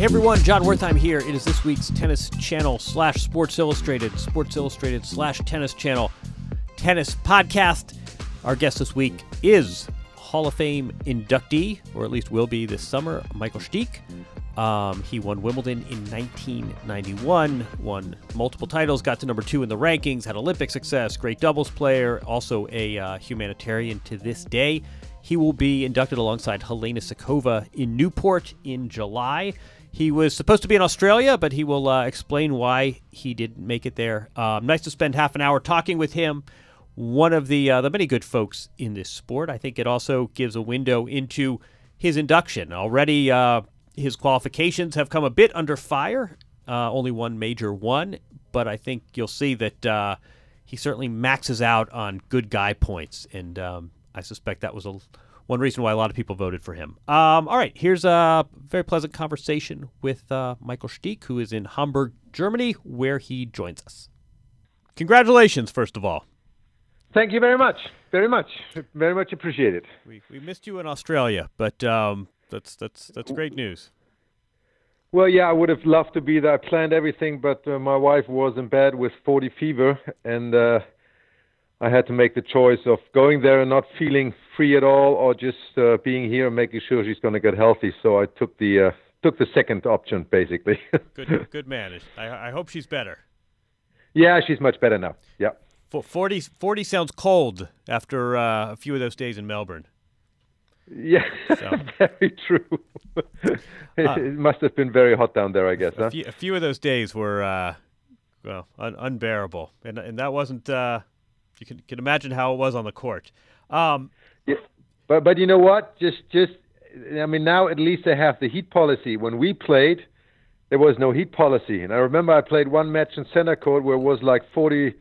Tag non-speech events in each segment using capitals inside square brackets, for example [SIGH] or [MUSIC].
Hey everyone, Jon Wertheim here. It is this week's Tennis Channel slash Sports Illustrated, Sports Illustrated slash Tennis Channel tennis podcast. Our guest this week is Hall of Fame inductee, or at least will be this summer, Michael Stich. Um, he won Wimbledon in 1991, won multiple titles, got to number two in the rankings, had Olympic success, great doubles player, also a uh, humanitarian to this day. He will be inducted alongside Helena Suková in Newport in July. He was supposed to be in Australia, but he will uh, explain why he didn't make it there. Um, nice to spend half an hour talking with him. One of the uh, the many good folks in this sport. I think it also gives a window into his induction. Already, uh, his qualifications have come a bit under fire. Uh, only one major one, but I think you'll see that uh, he certainly maxes out on good guy points, and um, I suspect that was a one reason why a lot of people voted for him. Um, all right, here's a very pleasant conversation with uh, Michael Stich, who is in Hamburg, Germany, where he joins us. Congratulations, first of all. Thank you very much. Very much. Very much appreciated. We, we missed you in Australia, but um, that's that's that's great news. Well, yeah, I would have loved to be there. I planned everything, but uh, my wife was in bed with 40 fever, and uh, I had to make the choice of going there and not feeling free at all, or just uh, being here and making sure she's going to get healthy. So I took the uh, took the second option, basically. [LAUGHS] Good good man. I, I hope she's better. yeah, she's much better now. Yeah. Fo- 40, 40 sounds cold after uh, a few of those days in Melbourne. Yeah, So- [LAUGHS] very true. it, [LAUGHS] it must have been very hot down there, I guess. A Huh? few, a few of those days were uh, well un- unbearable, and and that wasn't. Uh, you can can imagine how it was on the court. Um, Yeah. But but you know what? Just just I mean now at least they have the heat policy. When we played, there was no heat policy. And I remember I played one match in center court where it was like 40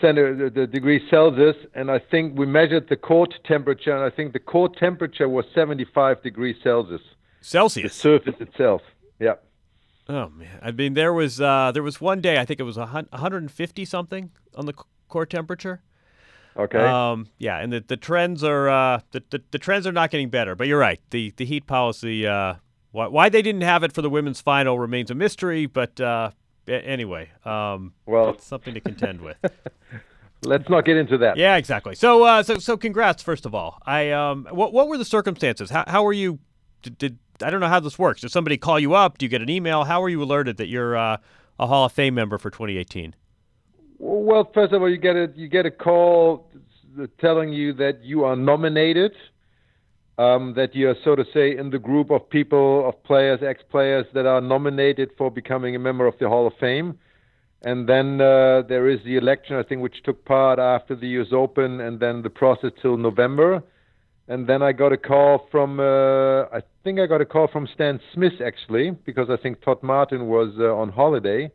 center the, degrees Celsius, and I think we measured the court temperature, and I think the court temperature was 75 degrees Celsius. Celsius. The surface itself. Yeah. Oh man, I mean there was uh, there was one day I think it was a 150 something on the core temperature. Okay. Um, yeah, and the, the trends are uh, the, the the trends are not getting better. But you're right. The the heat policy. Uh, why, why they didn't have it for the women's final remains a mystery. But uh, anyway, um, Well- it's something to contend with. [LAUGHS] Let's not get into that. yeah, exactly. So uh, so so congrats first of all. I um, what what were the circumstances? How how were you? Did, did I don't know how this works. Did somebody call you up? Do you get an email? How were you alerted that you're uh, a Hall of Fame member for 2018? Well, first of all, you get a you get a call telling you that you are nominated, um, that you are so to say in the group of people of players, ex-players that are nominated for becoming a member of the Hall of Fame, and then uh, there is the election, I think, which took part after the U.S. Open, and then the process till November, and then I got a call from uh, I think I got a call from Stan Smith actually because I think Todd Martin was uh, on holiday,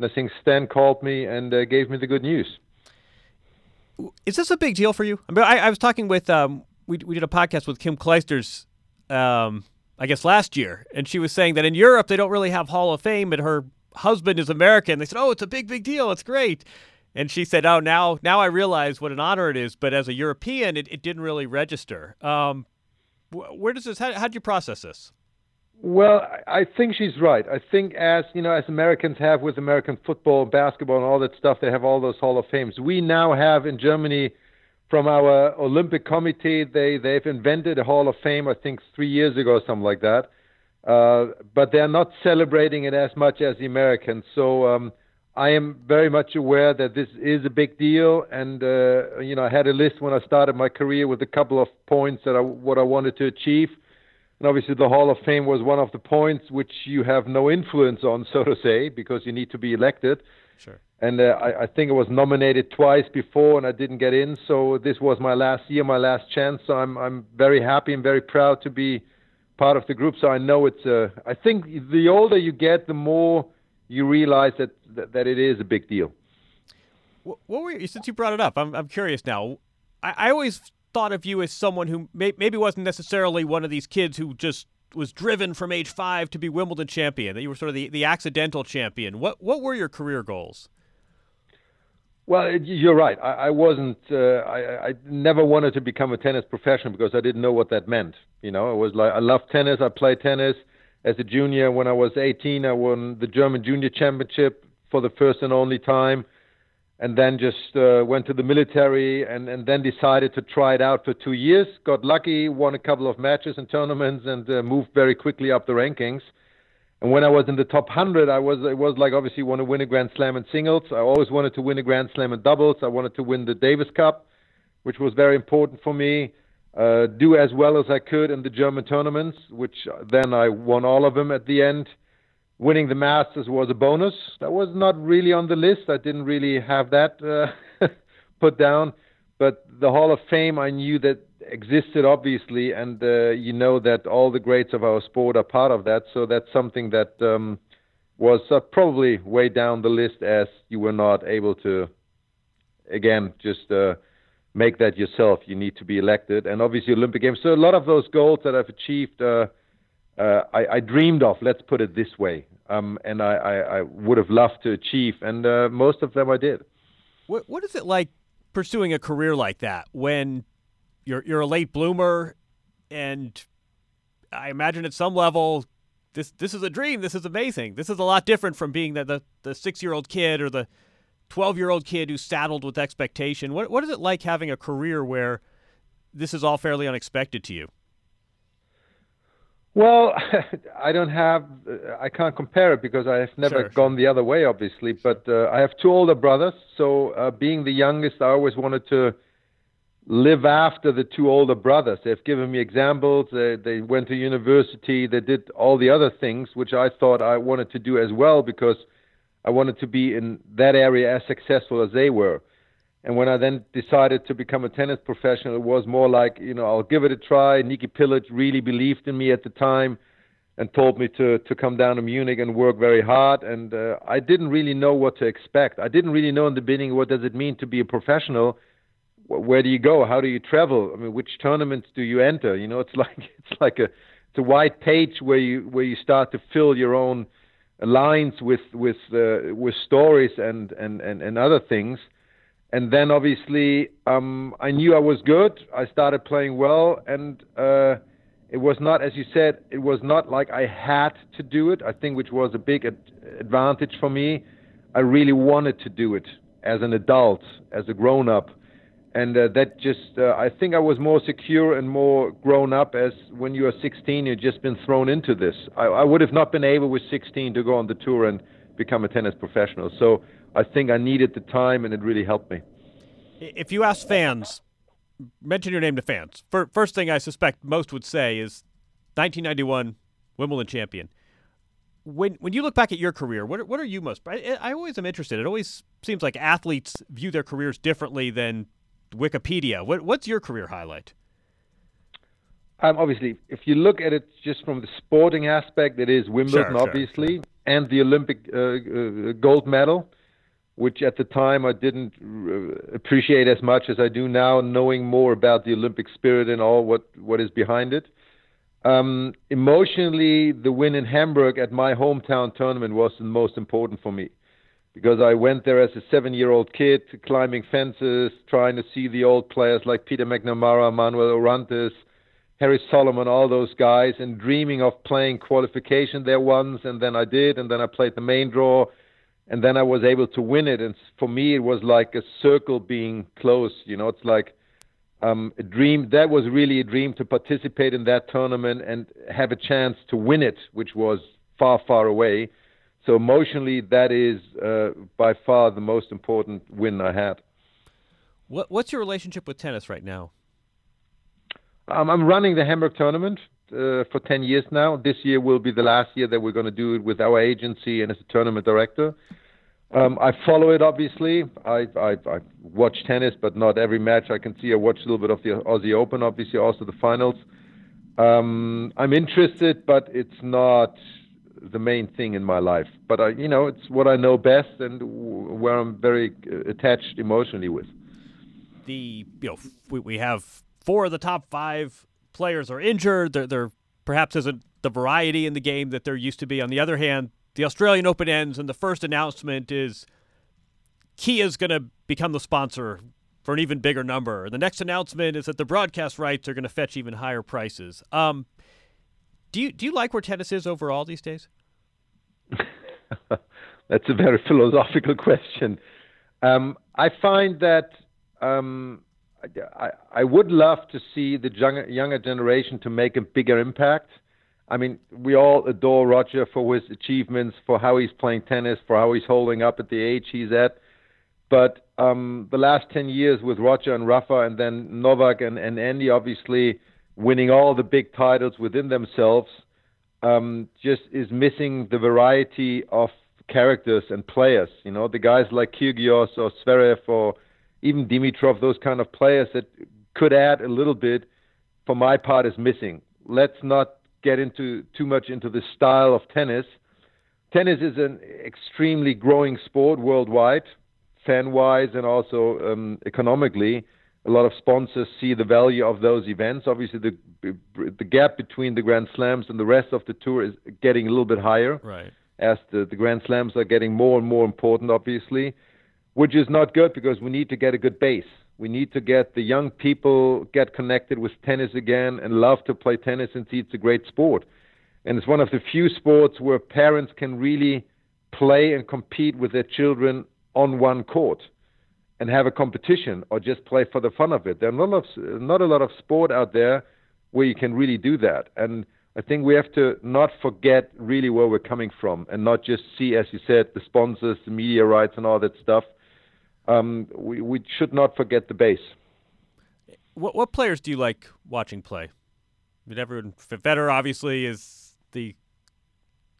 and I think Stan called me and uh, gave me the good news. Is this a big deal for you? I mean, I, I was talking with um, we we did a podcast with Kim Clijsters, um, I guess last year, and she was saying that in Europe they don't really have Hall of Fame, and her husband is American. They said, "Oh, it's a big, big deal. It's great." And she said, "Oh, now now I realize what an honor it is." But as a European, it, it didn't really register. Um, where does this? How how'd you process this? Well, I think she's right. I think as you know, as Americans have with American football, and basketball, and all that stuff, they have all those Hall of Fames. We now have in Germany, from our Olympic Committee, they they've invented a Hall of Fame. I think three years ago, or something like that. Uh, but they're not celebrating it as much as the Americans. So um, I am very much aware that this is a big deal, and uh, you know I had a list when I started my career with a couple of points that I, what I wanted to achieve, and obviously the Hall of Fame was one of the points which you have no influence on, [LAUGHS] so to say, because you need to be elected. Sure. And uh, I, I think I was nominated twice before, and I didn't get in. So this was my last year, my last chance. So I'm I'm very happy and very proud to be part of the group. So I know it's. Uh, I think the older you get, the more you realize that that, that it is a big deal. What, were you, since you brought it up? I'm I'm curious now. I, I always thought of you as someone who may, maybe wasn't necessarily one of these kids who just was driven from age five to be Wimbledon champion. That you were sort of the, the accidental champion. What what were your career goals? Well, you're right. I, I wasn't. Uh, I, I never wanted to become a tennis professional because I didn't know what that meant. You know, it was like I love tennis. I played tennis as a junior. When I was 18, I won the German Junior Championship for the first and only time, and then just uh, went to the military and and then decided to try it out for two years. Got lucky, won a couple of matches and tournaments, and uh, moved very quickly up the rankings. And when I was in the top 100, I was it was like obviously want to win a Grand Slam in singles. I always wanted to win a Grand Slam in doubles. I wanted to win the Davis Cup, which was very important for me. Uh, do as well as I could in the German tournaments, which then I won all of them at the end. Winning the Masters was a bonus. That was not really on the list. I didn't really have that uh, [LAUGHS] put down. But the Hall of Fame, I knew that existed obviously, and uh, you know that all the greats of our sport are part of that. So that's something that um, was uh, probably way down the list as you were not able to, again, just uh, make that yourself. You need to be elected, and obviously Olympic Games. So a lot of those goals that I've achieved, uh, I, I dreamed of. Let's put it this way, um, and I, I, I would have loved to achieve, and uh, most of them I did. What What is it like pursuing a career like that when you're you're a late bloomer, and I imagine at some level this this is a dream. This is amazing. This is a lot different from being the the, the six year old kid or the twelve year old kid who's saddled with expectation. What what is it like having a career where this is all fairly unexpected to you? Well, [LAUGHS] I don't have, I can't compare it because I have never Sure, gone the other way, obviously. But uh, I have two older brothers, so uh, being the youngest, I always wanted to live after the two older brothers. They've given me examples. They, they went to university. They did all the other things, which I thought I wanted to do as well because I wanted to be in that area as successful as they were. And when I then decided to become a tennis professional, it was more like, you know, I'll give it a try. Niki Pilic really believed in me at the time and told me to, to come down to Munich and work very hard. And uh, I didn't really know what to expect. I didn't really know in the beginning what does it mean to be a professional. Where do you go? How do you travel? I mean, which tournaments do you enter? You know, it's [LAUGHS] like it's like a it's a white page where you where you start to fill your own lines with with uh, with stories and, and, and, and other things and then obviously um, I knew I was good. I started playing well, and uh, it was not, as you said, it was not like I had to do it. I think which was a big ad- advantage for me. I really wanted to do it as an adult, as a grown up, and uh, that just uh, I think I was more secure and more grown up as when you are 16, you've just been thrown into this. I, I would have not been able with 16 to go on the tour and become a tennis professional. So I think I needed the time, and it really helped me. If you ask fans, mention your name to fans. First thing I suspect most would say is 1991 Wimbledon champion. When when you look back at your career, what are, what are you most? I, I always am interested. It always seems like athletes view their careers differently than Wikipedia. What what's your career highlight? Um, obviously, if you look at it just from the sporting aspect, it is Wimbledon, Sure, sure, obviously, and the Olympic uh, uh, gold medal, which at the time I didn't uh, appreciate as much as I do now, knowing more about the Olympic spirit and all what, what is behind it. Um, emotionally, the win in Hamburg at my hometown tournament was the most important for me because I went there as a seven year old kid, climbing fences, trying to see the old players like Peter McNamara, Manuel Orantes, Harry Solomon, all those guys, and dreaming of playing qualification there once. And then I did, and then I played the main draw, and then I was able to win it. And for me, it was like a circle being closed. You know, it's like um, a dream. That was really a dream to participate in that tournament and have a chance to win it, which was far, far away. So emotionally, that is uh, by far the most important win I had. What, what's your relationship with tennis right now? Um, I'm running the Hamburg tournament for 10 years now. This year will be the last year that we're going to do it with our agency and as a tournament director. Um, I follow it obviously. I, I, I watch tennis, but not every match I can see. I watch a little bit of the Aussie Open, obviously, also the finals. Um, I'm interested, but it's not the main thing in my life. But I, you know, it's what I know best and where I'm very uh, attached emotionally with. The you know we, we have four of the top five players are injured. There, there perhaps isn't the variety in the game that there used to be. On the other hand, the Australian Open ends, and the first announcement is Kia is going to become the sponsor for an even bigger number. The next announcement is that the broadcast rights are going to fetch even higher prices. Um, do you do you like where tennis is overall these days? [LAUGHS] That's a very [LAUGHS] philosophical question. Um, I find that um, I, I would love to see the younger, younger generation to make a bigger impact. I mean, we all adore Roger for his achievements, for how he's playing tennis, for how he's holding up at the age he's at. But um, the last 10 years with Roger and Rafa, and then Novak and, and Andy, obviously winning all the big titles within themselves, um, just is missing the variety of characters and players. You know, the guys like Kyrgios or Zverev or even Dimitrov, those kind of players that could add a little bit, for my part, is missing. Let's not get into too much into the style of tennis. Tennis is an extremely growing sport worldwide, fan-wise and also um, economically. A lot of sponsors see the value of those events. Obviously, the the gap between the Grand Slams and the rest of the tour is getting a little bit higher Right. as the, the Grand Slams are getting more and more important, obviously, which is not good because we need to get a good base. We need to get the young people get connected with tennis again and love to play tennis and see it's a great sport. And it's one of the few sports where parents can really play and compete with their children on one court and have a competition or just play for the fun of it. There are not a lot of, not a lot of sport out there where you can really do that. And I think we have to not forget really where we're coming from and not just see, as you said, the sponsors, the media rights, and all that stuff. Um, we, we should not forget the base. What what players do you like watching play? I mean, everyone Federer obviously is the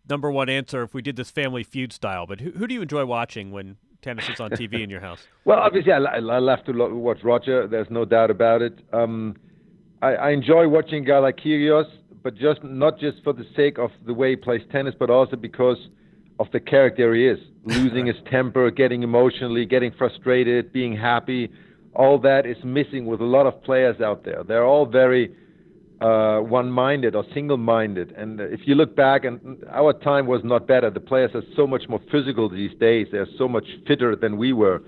number one answer if we did this Family Feud style. But who who do you enjoy watching when tennis is on TV [LAUGHS] in your house? Well, obviously, I, I, love to watch Roger. There's no doubt about it. Um, I, I enjoy watching a guy like Kyrgios, but just not just for the sake of the way he plays tennis, but also because of the character he is, losing his temper, getting emotionally, getting frustrated, being happy. All that is missing with a lot of players out there. They're all very uh, one-minded or single-minded. And if you look back, and our time was not better. The players are so much more physical these days. They're so much fitter than we were.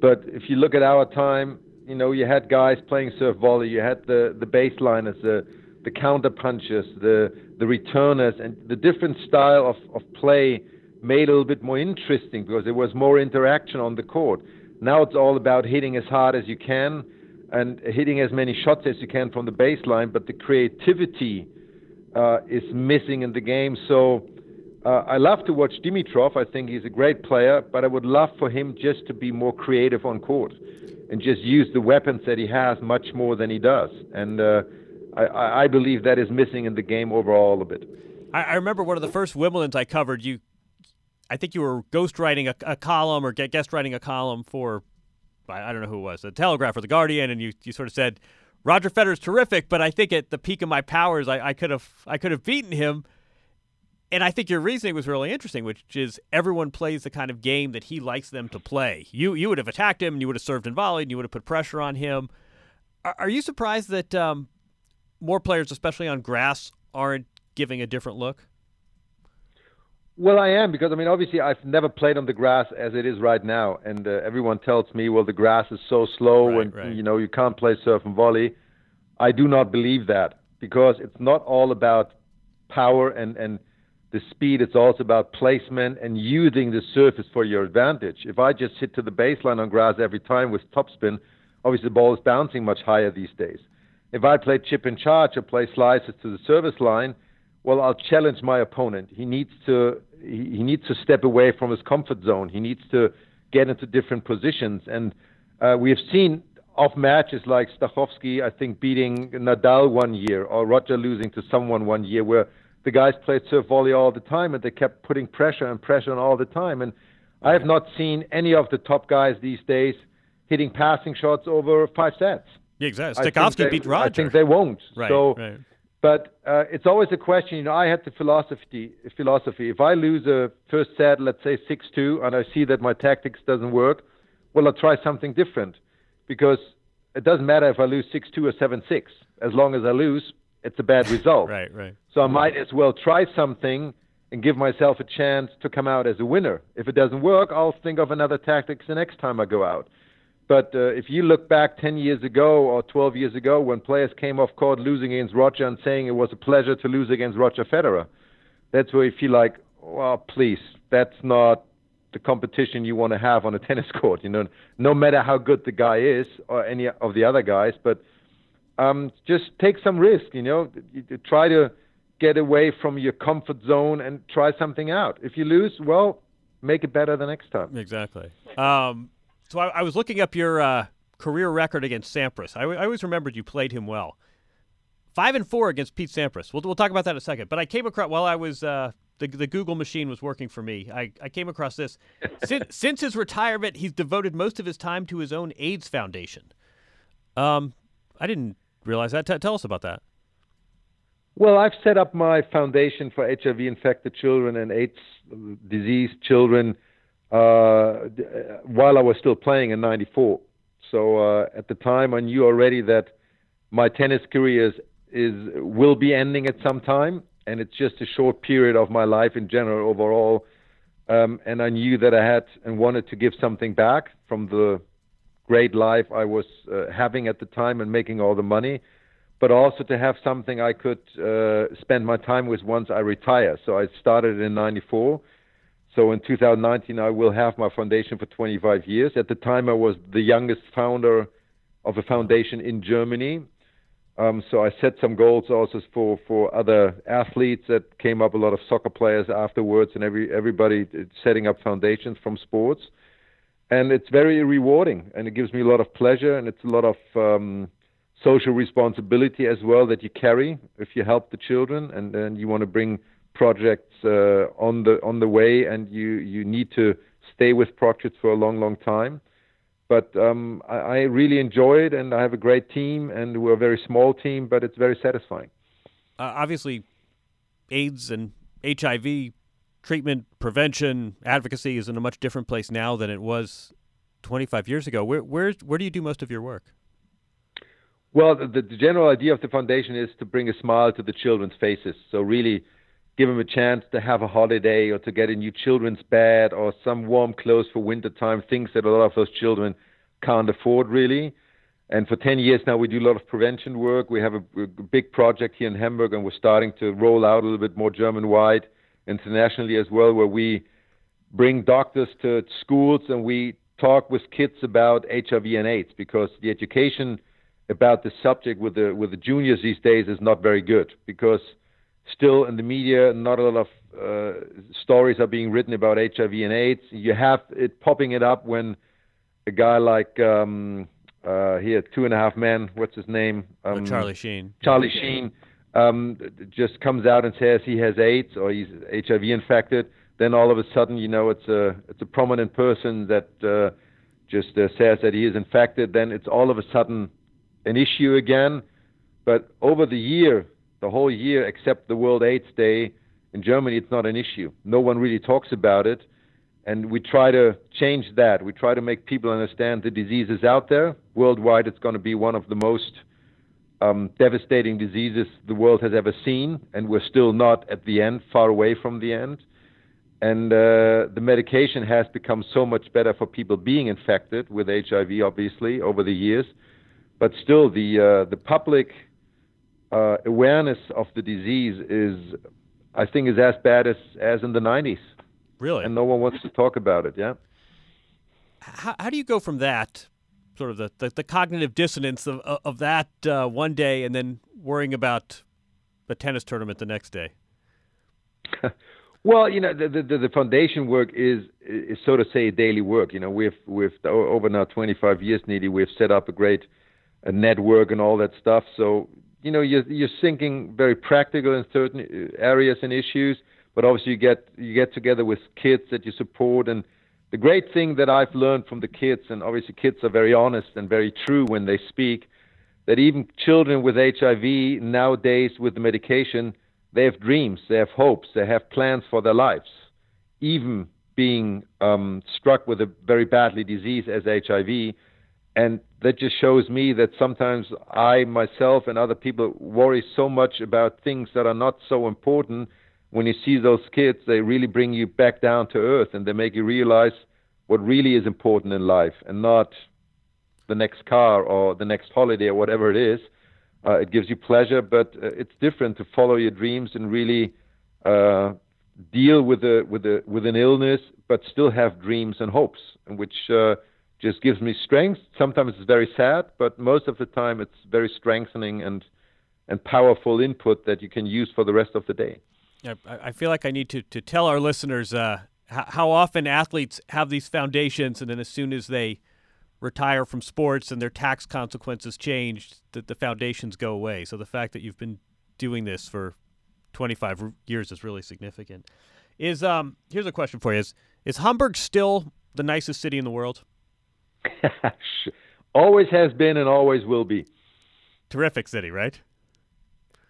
But if you look at our time, you know, you had guys playing serve volley. You had the the baseliners, the the counter punchers, the the returners, and the different style of of play made a little bit more interesting because there was more interaction on the court. Now it's all about hitting as hard as you can and hitting as many shots as you can from the baseline, but the creativity uh, is missing in the game. So uh, I love to watch Dimitrov. I think he's a great player, but I would love for him just to be more creative on court and just use the weapons that he has much more than he does. And uh, I, I believe that is missing in the game overall a bit. I remember one of the first Wimbledons I covered. You, I think you were ghostwriting a, a column or guest writing a column for I, don't know who it was, the Telegraph or the Guardian, and you you sort of said Roger Federer's terrific, but I think at the peak of my powers, I, I could have I could have beaten him. And I think your reasoning was really interesting, which is everyone plays the kind of game that he likes them to play. You you would have attacked him, and you would have served and volleyed, and you would have put pressure on him. Are, are you surprised that um, more players, especially on grass, aren't giving a different look? Well, I am because I mean, obviously, I've never played on the grass as it is right now, and uh, everyone tells me, well, the grass is so slow, Right, and right. you know, you can't play surf and volley. I do not believe that because it's not all about power and and the speed. It's also about placement and using the surface for your advantage. If I just hit to the baseline on grass every time with topspin, obviously the ball is bouncing much higher these days. If I play chip and charge or play slices to the service line, well, I'll challenge my opponent. He needs to he, he needs to step away from his comfort zone. He needs to get into different positions. And uh, we have seen off matches like Stakhovsky, I think, beating Nadal one year, or Roger losing to someone one year, where the guys played surf volley all the time and they kept putting pressure and pressure on all the time. And I have not seen any of the top guys these days hitting passing shots over five sets. Yeah, exactly. I think Stakhovsky they- beat Roger. I think they won't. Right, so, right. But uh, it's always a question. You know, I had the philosophy. Philosophy. If I lose a first set, let's say six-two, and I see that my tactics doesn't work, well, I'll try something different, because it doesn't matter if I lose six-two or seven-six. As long as I lose, it's a bad [LAUGHS] result. Right, right. So I might as well try something and give myself a chance to come out as a winner. If it doesn't work, I'll think of another tactics the next time I go out. But uh, if you look back 10 years ago or 12 years ago when players came off court losing against Roger and saying it was a pleasure to lose against Roger Federer, that's where you feel like, well, please, that's not the competition you want to have on a tennis [LAUGHS] court. You know, no matter how good the guy is or any of the other guys, but um, just take some risk. You know, try to get away from your comfort zone and try something out. If you lose, well, make it better the next time. Exactly. Um, so I, I was looking up your uh, career record against Sampras. I, I always remembered you played him well. Five and four against Pete Sampras. We'll, we'll talk about that in a second. But I came across while I was uh, the the Google machine was working for me. I, I came across this. [LAUGHS] since, since his retirement, he's devoted most of his time to his own AIDS foundation. Um, I didn't realize that. T- tell us about that. Well, I've set up my foundation for HIV infected children and AIDS diseased children uh, while I was still playing in '94. So uh, at the time, I knew already that my tennis career is, is will be ending at some time, and it's just a short period of my life in general overall. Um, and I knew that I had and wanted to give something back from the great life I was uh, having at the time and making all the money but also to have something I could uh, spend my time with once I retire. So I started in '94. So in 2019, I will have my foundation for 25 years. At the time, I was the youngest founder of a foundation in Germany. Um, so I set some goals also for, for other athletes that came up, a lot of soccer players afterwards, and every everybody setting up foundations from sports. And it's very rewarding, and it gives me a lot of pleasure, and it's a lot of um, social responsibility as well that you carry if you help the children and then you want to bring projects uh, on the on the way and you you need to stay with projects for a long long time but um, I, I really enjoy it and I have a great team and we're a very small team but it's very satisfying uh, obviously AIDS and HIV treatment, prevention, advocacy is in a much different place now than it was 25 years ago. Where where where do you do most of your work? Well, the, the general idea of the foundation is to bring a smile to the children's faces. So really give them a chance to have a holiday or to get a new children's bed or some warm clothes for wintertime, things that a lot of those children can't afford really. And for 10 years now, we do a lot of prevention work. We have a, a big project here in Hamburg, and we're starting to roll out a little bit more German wide internationally as well, where we bring doctors to schools and we talk with kids about HIV and AIDS because the education about the subject with the with the juniors these days is not very good because still in the media not a lot of uh, stories are being written about HIV and AIDS. You have it popping it up when a guy like um, uh, here Two and a Half Men, what's his name? Um, Charlie Sheen. Charlie Sheen um, just comes out and says he has AIDS or he's HIV infected. Then all of a sudden, you know, it's a it's a prominent person that uh, just uh, says that he is infected. Then it's all of a sudden an issue again. But over the year, the whole year, except the World AIDS Day in Germany, it's not an issue. No one really talks about it. And we try to change that. We try to make people understand the disease is out there. Worldwide, it's going to be one of the most um, devastating diseases the world has ever seen, and we're still not at the end, far away from the end. And uh, the medication has become so much better for people being infected with HIV, obviously, over the years. But still, the uh, the public uh, awareness of the disease is, I think, is as bad as as in the 90s. Really? And no one wants to talk about it. Yeah. How, how do you go from that, sort of the, the, the cognitive dissonance of, of that uh, one day and then worrying about the tennis tournament the next day? [LAUGHS] well, you know, the, the, the foundation work is, is so to say daily work. You know, we've we've over now 25 years, nearly, we've set up a great a network and all that stuff. So you know, you're you're thinking very practical in certain uh, areas and issues, but obviously you get you get together with kids that you support and the great thing that I've learned from the kids, and obviously kids are very honest and very true when they speak, that even children with HIV nowadays with the medication, they have dreams, they have hopes, they have plans for their lives, even being um, struck with a very badly disease as HIV. And that just shows me that sometimes I myself and other people worry so much about things that are not so important when you see those kids, they really bring you back down to earth and they make you realize what really is important in life and not the next car or the next holiday or whatever it is. Uh, it gives you pleasure, but uh, it's different to follow your dreams and really uh, deal with a with a with an illness, but still have dreams and hopes, which uh, just gives me strength. Sometimes it's very sad, but most of the time it's very strengthening and and powerful input that you can use for the rest of the day. I, I feel like I need to, to tell our listeners uh, how often athletes have these foundations, and then as soon as they retire from sports and their tax consequences change, that the foundations go away. So the fact that you've been doing this for 25 years is really significant. Is um here's a question for you: Is is Hamburg still the nicest city in the world? [LAUGHS] always has been and always will be. Terrific city, right?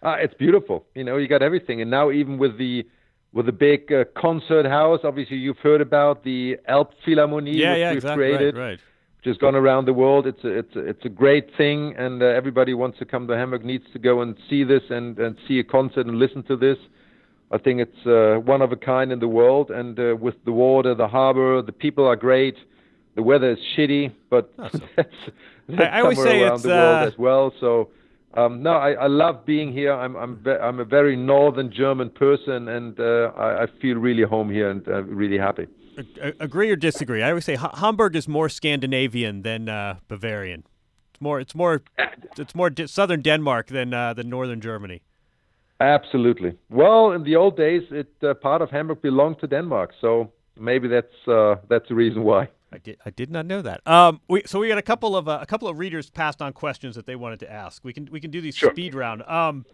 Uh, it's beautiful. You know, you got everything, and now even with the with the big uh, concert house, obviously you've heard about the Elbphilharmonie, yeah, which yeah, we've exactly, created, right, right. which has gone around the world. It's a, it's a, it's a great thing, and uh, everybody wants to come to Hamburg needs to go and see this and and see a concert and listen to this. I think it's uh, one of a kind in the world, and uh, with the water, the harbor, the people are great. The weather is shitty, but [LAUGHS] that's, that's I- always say around it's, the world uh, as well. So um, no, I, I love being here. I'm I'm ve- I'm a very northern German person, and uh, I, I feel really home here and uh, really happy. A- agree or disagree? I always say Ha- Hamburg is more Scandinavian than uh, Bavarian. It's more it's more it's more di- southern Denmark than uh, than northern Germany. Absolutely. Well, in the old days, it uh, part of Hamburg belonged to Denmark, so maybe that's uh, that's the reason why. I did I did not know that. Um, we so we got a couple of uh, a couple of readers passed on questions that they wanted to ask. We can we can do these Sure. speed round. Um,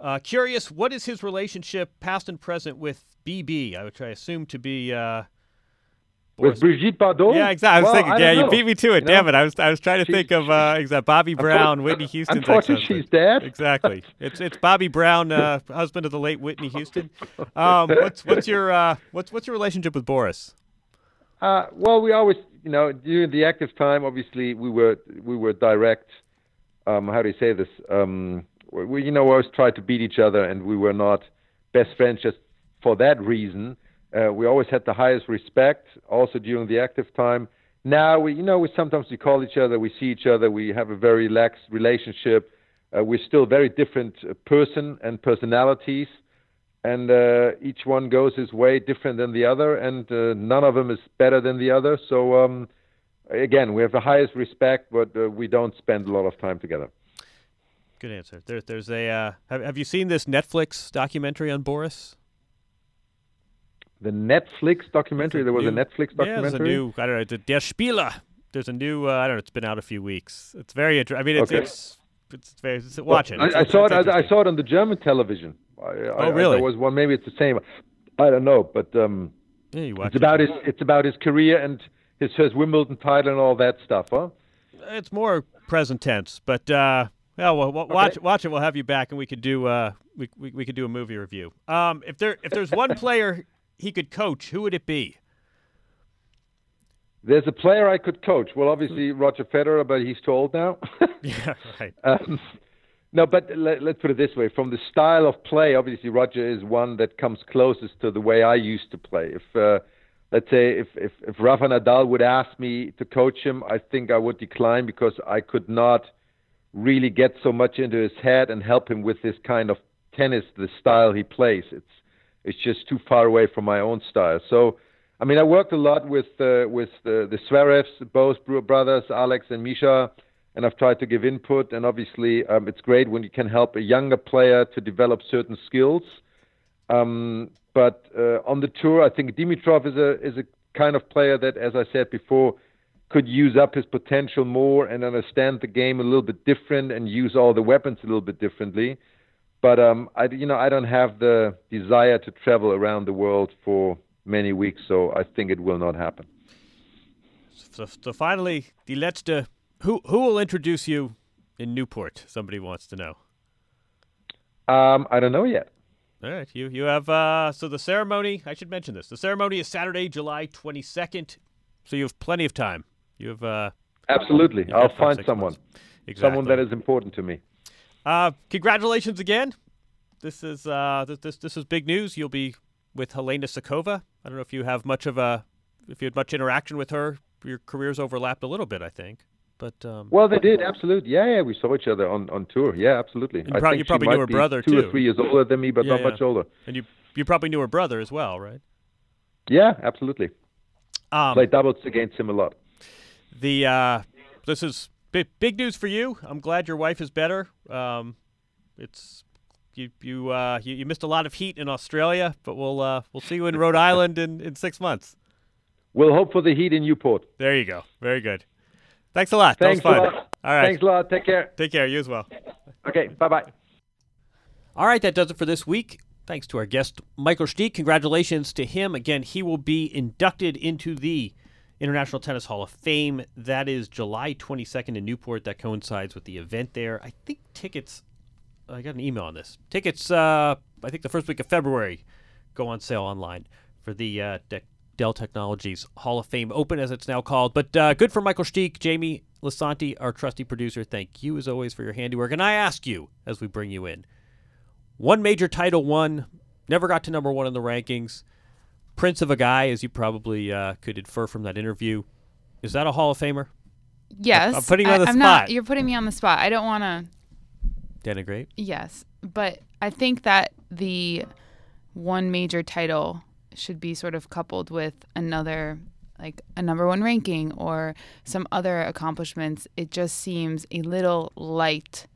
uh, curious, what is his relationship, past and present, with BB? I which I assume to be. Uh, With Brigitte Bardot? yeah, exactly. I was Well, thinking. I yeah, you know. beat me to it. You know? Damn it! I was I was trying to She's- think of uh, exact Bobby Brown, Whitney Houston's Unfortunately, she's dead. Exactly. It's it's Bobby Brown, uh, husband of the late Whitney Houston. [LAUGHS] Um, what's what's your uh, what's what's your relationship with Boris? Uh, well, we always, you know, during the active time, obviously, we were we were direct. Um, how do you say this? Um, we, you know, we always tried to beat each other, and we were not best friends just for that reason. Uh, we always had the highest respect, also during the active time. Now, we, you know, we sometimes we call each other, we see each other, we have a very relaxed relationship. Uh, we're still very different uh, person and personalities and uh, each one goes his way different than the other, and uh, none of them is better than the other. So um, again, we have the highest respect, but uh, we don't spend a lot of time together. Good answer. There, there's a. Uh, have, have you seen this Netflix documentary on Boris? The Netflix documentary. There was New- a Netflix documentary. Yeah, there's a new. I don't know. Der Spieler. There's a new. Uh, I don't know. It's been out a few weeks. It's very interesting. I mean, it's Okay. it's it's very. It's, watch it. I, It's- I it's- saw it. I, I saw it on the German television. I, I, Oh, really? there was one. Maybe it's the same. I don't know, but um, Yeah, it's about his. It's about his career and his, first Wimbledon title and all that stuff, huh? It's more present tense. But uh, yeah, well, wa- watch watch it. We'll have you back, and we could do uh, we, we we could do a movie review. Um, if there if there's one [LAUGHS] player he could coach, who would it be? There's a player I could coach. Well, obviously Roger Federer, but he's too old now. [LAUGHS] yeah, right. [LAUGHS] um, no, but let, us put it this way: from the style of play, obviously Roger is one that comes closest to the way I used to play. If uh, let's say if, if if Rafa Nadal would ask me to coach him, I think I would decline because I could not really get so much into his head and help him with this kind of tennis, the style he plays. It's it's just too far away from my own style. So, I mean, I worked a lot with uh, with the, the Zverevs, both brothers, Alex and Misha, and I've tried to give input. And obviously, um, it's great when you can help a younger player to develop certain skills. Um, but uh, on the tour, I think Dimitrov is a is a kind of player that, as I said before, could use up his potential more and understand the game a little bit different and use all the weapons a little bit differently. But um, I, you know, I don't have the desire to travel around the world for many weeks, so I think it will not happen. So, so finally, the letzte. Who who will introduce you in Newport? Somebody wants to know. Um, I don't know yet. All right, you you have uh, so the ceremony. I should mention this. The ceremony is Saturday, July twenty second. So you have plenty of time. You have uh, absolutely. I'll find someone, exactly. someone that is important to me. Uh, congratulations again. This is uh, this, this this is big news. You'll be with Helena Suková. I don't know if you have much of a if you had much interaction with her. Your careers overlapped a little bit, I think. But um, well, they did absolutely. Yeah, yeah, we saw each other on, on tour. Yeah, absolutely. I pro- you probably knew her brother two too. or three years older than me, but yeah, not yeah. much older. And you you probably knew her brother as well, right? Yeah, absolutely. Um, Played doubles against him a lot. The uh, this is big, big news for you. I'm glad your wife is better. Um, it's you you, uh, you you missed a lot of heat in Australia, but we'll uh, we'll see you in Rhode [LAUGHS] Island in, in six months. We'll hope for the heat in Newport. There you go. Very good. Thanks a lot. Thanks that was a fun. lot. All right. Thanks a lot. Take care. Take care. You as well. Okay. Bye bye. All right, that does it for this week. Thanks to our guest, Michael Stich. Congratulations to him. Again, he will be inducted into the International Tennis Hall of Fame. That is July 22nd in Newport. That coincides with the event there. I think tickets, I got an email on this. Tickets, uh, I think the first week of February, go on sale online for the uh, De- Dell Technologies Hall of Fame Open, as it's now called. But uh, good for Michael Stich, Jamie Lisanti, our trusty producer. Thank you, as always, for your handiwork. And I ask you, as we bring you in, one major title won, never got to number one in the rankings. Prince of a guy, as you probably uh, could infer from that interview. Is that a Hall of Famer? Yes. I'm putting you on the I, spot. Not, you're putting me on the spot. I don't want to. Denigrate? Yes. But I think that the one major title should be sort of coupled with another like a number one ranking or some other accomplishments. It just seems a little light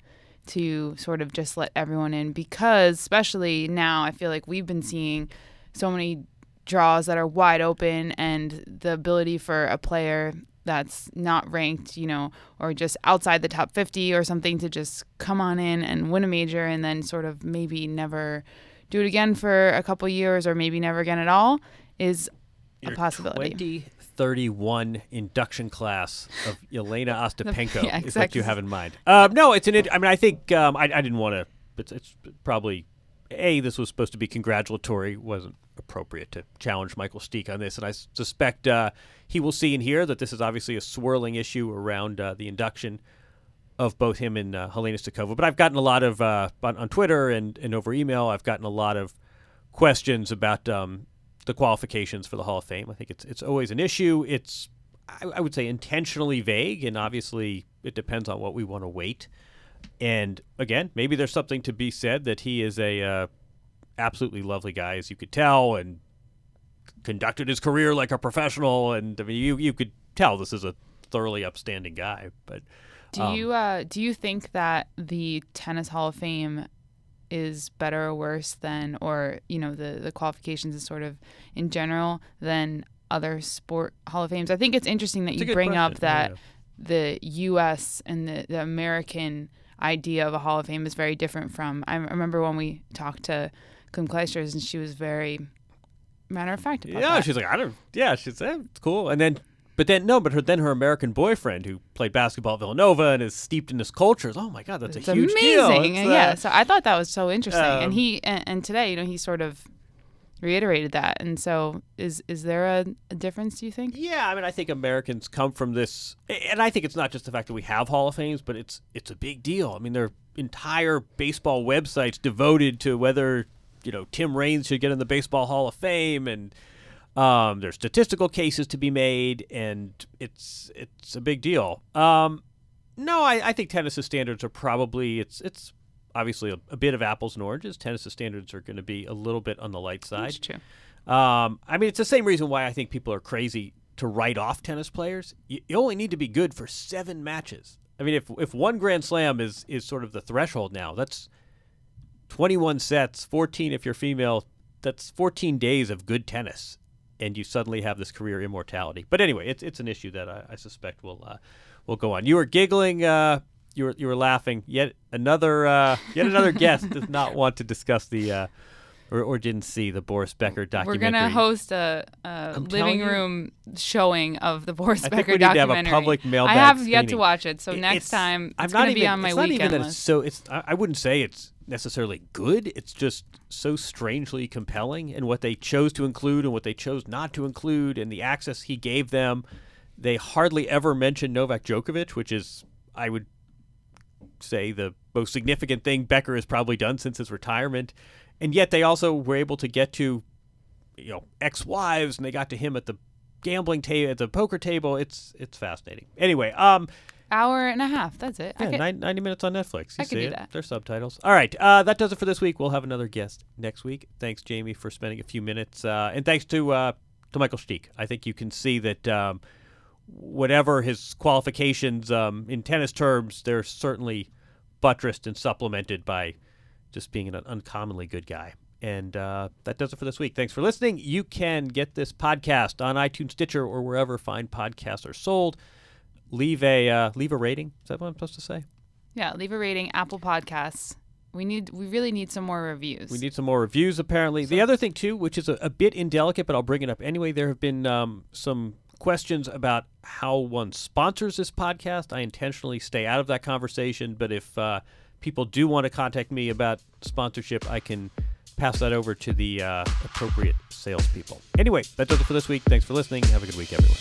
to sort of just let everyone in because especially now i feel like we've been seeing so many draws that are wide open and the ability for a player that's not ranked, you know, or just outside the top 50 or something to just come on in and win a major and then sort of maybe never do it again for a couple years or maybe never again at all is Your a possibility. 2031 induction class of [LAUGHS] Elena Ostapenko Yeah, is what you have in mind. Um, no, it's an. I mean, I think um, I, I didn't want to. It's, it's probably a. This was supposed to be congratulatory. wasn't appropriate to challenge Michael Stich on this, and I suspect uh, he will see and hear that this is obviously a swirling issue around uh, the induction of both him and uh, Helena Suková. But I've gotten a lot of uh, on, on Twitter and, and over email. I've gotten a lot of questions about um, the qualifications for the Hall of Fame. I think it's it's always an issue. It's I, I would say intentionally vague, and obviously it depends on what we want to weight. And again, maybe there's something to be said that he is a uh, absolutely lovely guy, as you could tell, and conducted his career like a professional. And I mean, you you could tell this is a thoroughly upstanding guy. But Do um, you uh, do you think that the tennis Hall of Fame is better or worse than, or you know, the the qualifications is sort of in general than other sport Hall of Fames? I think it's interesting that It's you bring up question. Yeah, that the U.S. and the, the American idea of a Hall of Fame is very different from. I remember when we talked to Kim Clijsters, and she was very matter of fact about yeah, that. she's like, I don't. Yeah, she said it's cool. And then But then no, but her then her American boyfriend who played basketball at Villanova and is steeped in this culture. is, Oh my God, that's It's a huge deal. amazing. It's, uh, yeah. So I thought that was so interesting. um, and he and, and today, you know, he sort of reiterated that. And so is is there a, a difference, do you think? Yeah, I mean, I think Americans come from this, and I think it's not just the fact that we have Hall of Fames, but it's it's a big deal. I mean, there are entire baseball websites devoted to whether you know Tim Raines should get in the Baseball Hall of Fame, and um, there's statistical cases to be made, and it's it's a big deal. Um, no, I, I think tennis's standards are probably it's it's obviously a, a bit of apples and oranges. Tennis's standards are going to be a little bit on the light side. That's true. Um, I mean, it's the same reason why I think people are crazy to write off tennis players. You, you only need to be good for seven matches. I mean, if if one Grand Slam is is sort of the threshold now, that's twenty one sets, fourteen if you're female. That's fourteen days of good tennis, and you suddenly have this career immortality. But anyway, it's it's an issue that I, I suspect will uh, will go on. You were giggling. Uh, you were you were laughing. Yet another uh, yet another [LAUGHS] guest does not want to discuss the. Or, or didn't see the Boris Becker documentary. We're gonna host a, a I'm telling living you. room showing of the [LAUGHS] Boris I think Becker we need to have a documentary. public mailbag I have yet to watch it, so It- next it's- time I'm it's not gonna even, be on my it's not even weekend that it's list. so it's I, I wouldn't say it's necessarily good. It's just so strangely compelling, and what they chose to include and what they chose not to include, and the access he gave them. They hardly ever mention Novak Djokovic, which is I would say the most significant thing Becker has probably done since his retirement, and yet they also were able to get to you know ex-wives, and they got to him at the gambling table, at the poker table. It's it's fascinating. Anyway, um, Hour and a half. That's it. Yeah, could- 90 minutes on Netflix. You I see could do it. that. There's subtitles. All right, uh, that does it for this week. We'll have another guest next week. Thanks, Jamie, for spending a few minutes, uh, and thanks to uh, to Michael Stich. I think you can see that um, whatever his qualifications um, in tennis terms, they're certainly buttressed and supplemented by just being an uncommonly good guy. And uh, that does it for this week. Thanks for listening. You can get this podcast on iTunes, Stitcher, or wherever fine podcasts are sold. Leave a uh, leave a rating. Is that what I'm supposed to say? Yeah, leave a rating. Apple Podcasts. We need. We really need some more reviews. We need some more reviews, apparently. the other thing, too, which is a, a bit indelicate, but I'll bring it up anyway, there have been um, some questions about how one sponsors this podcast. I intentionally stay out of that conversation, but if uh, people do want to contact me about sponsorship, I can pass that over to the uh, appropriate salespeople. Anyway, that does it for this week. Thanks for listening. Have a good week, everyone.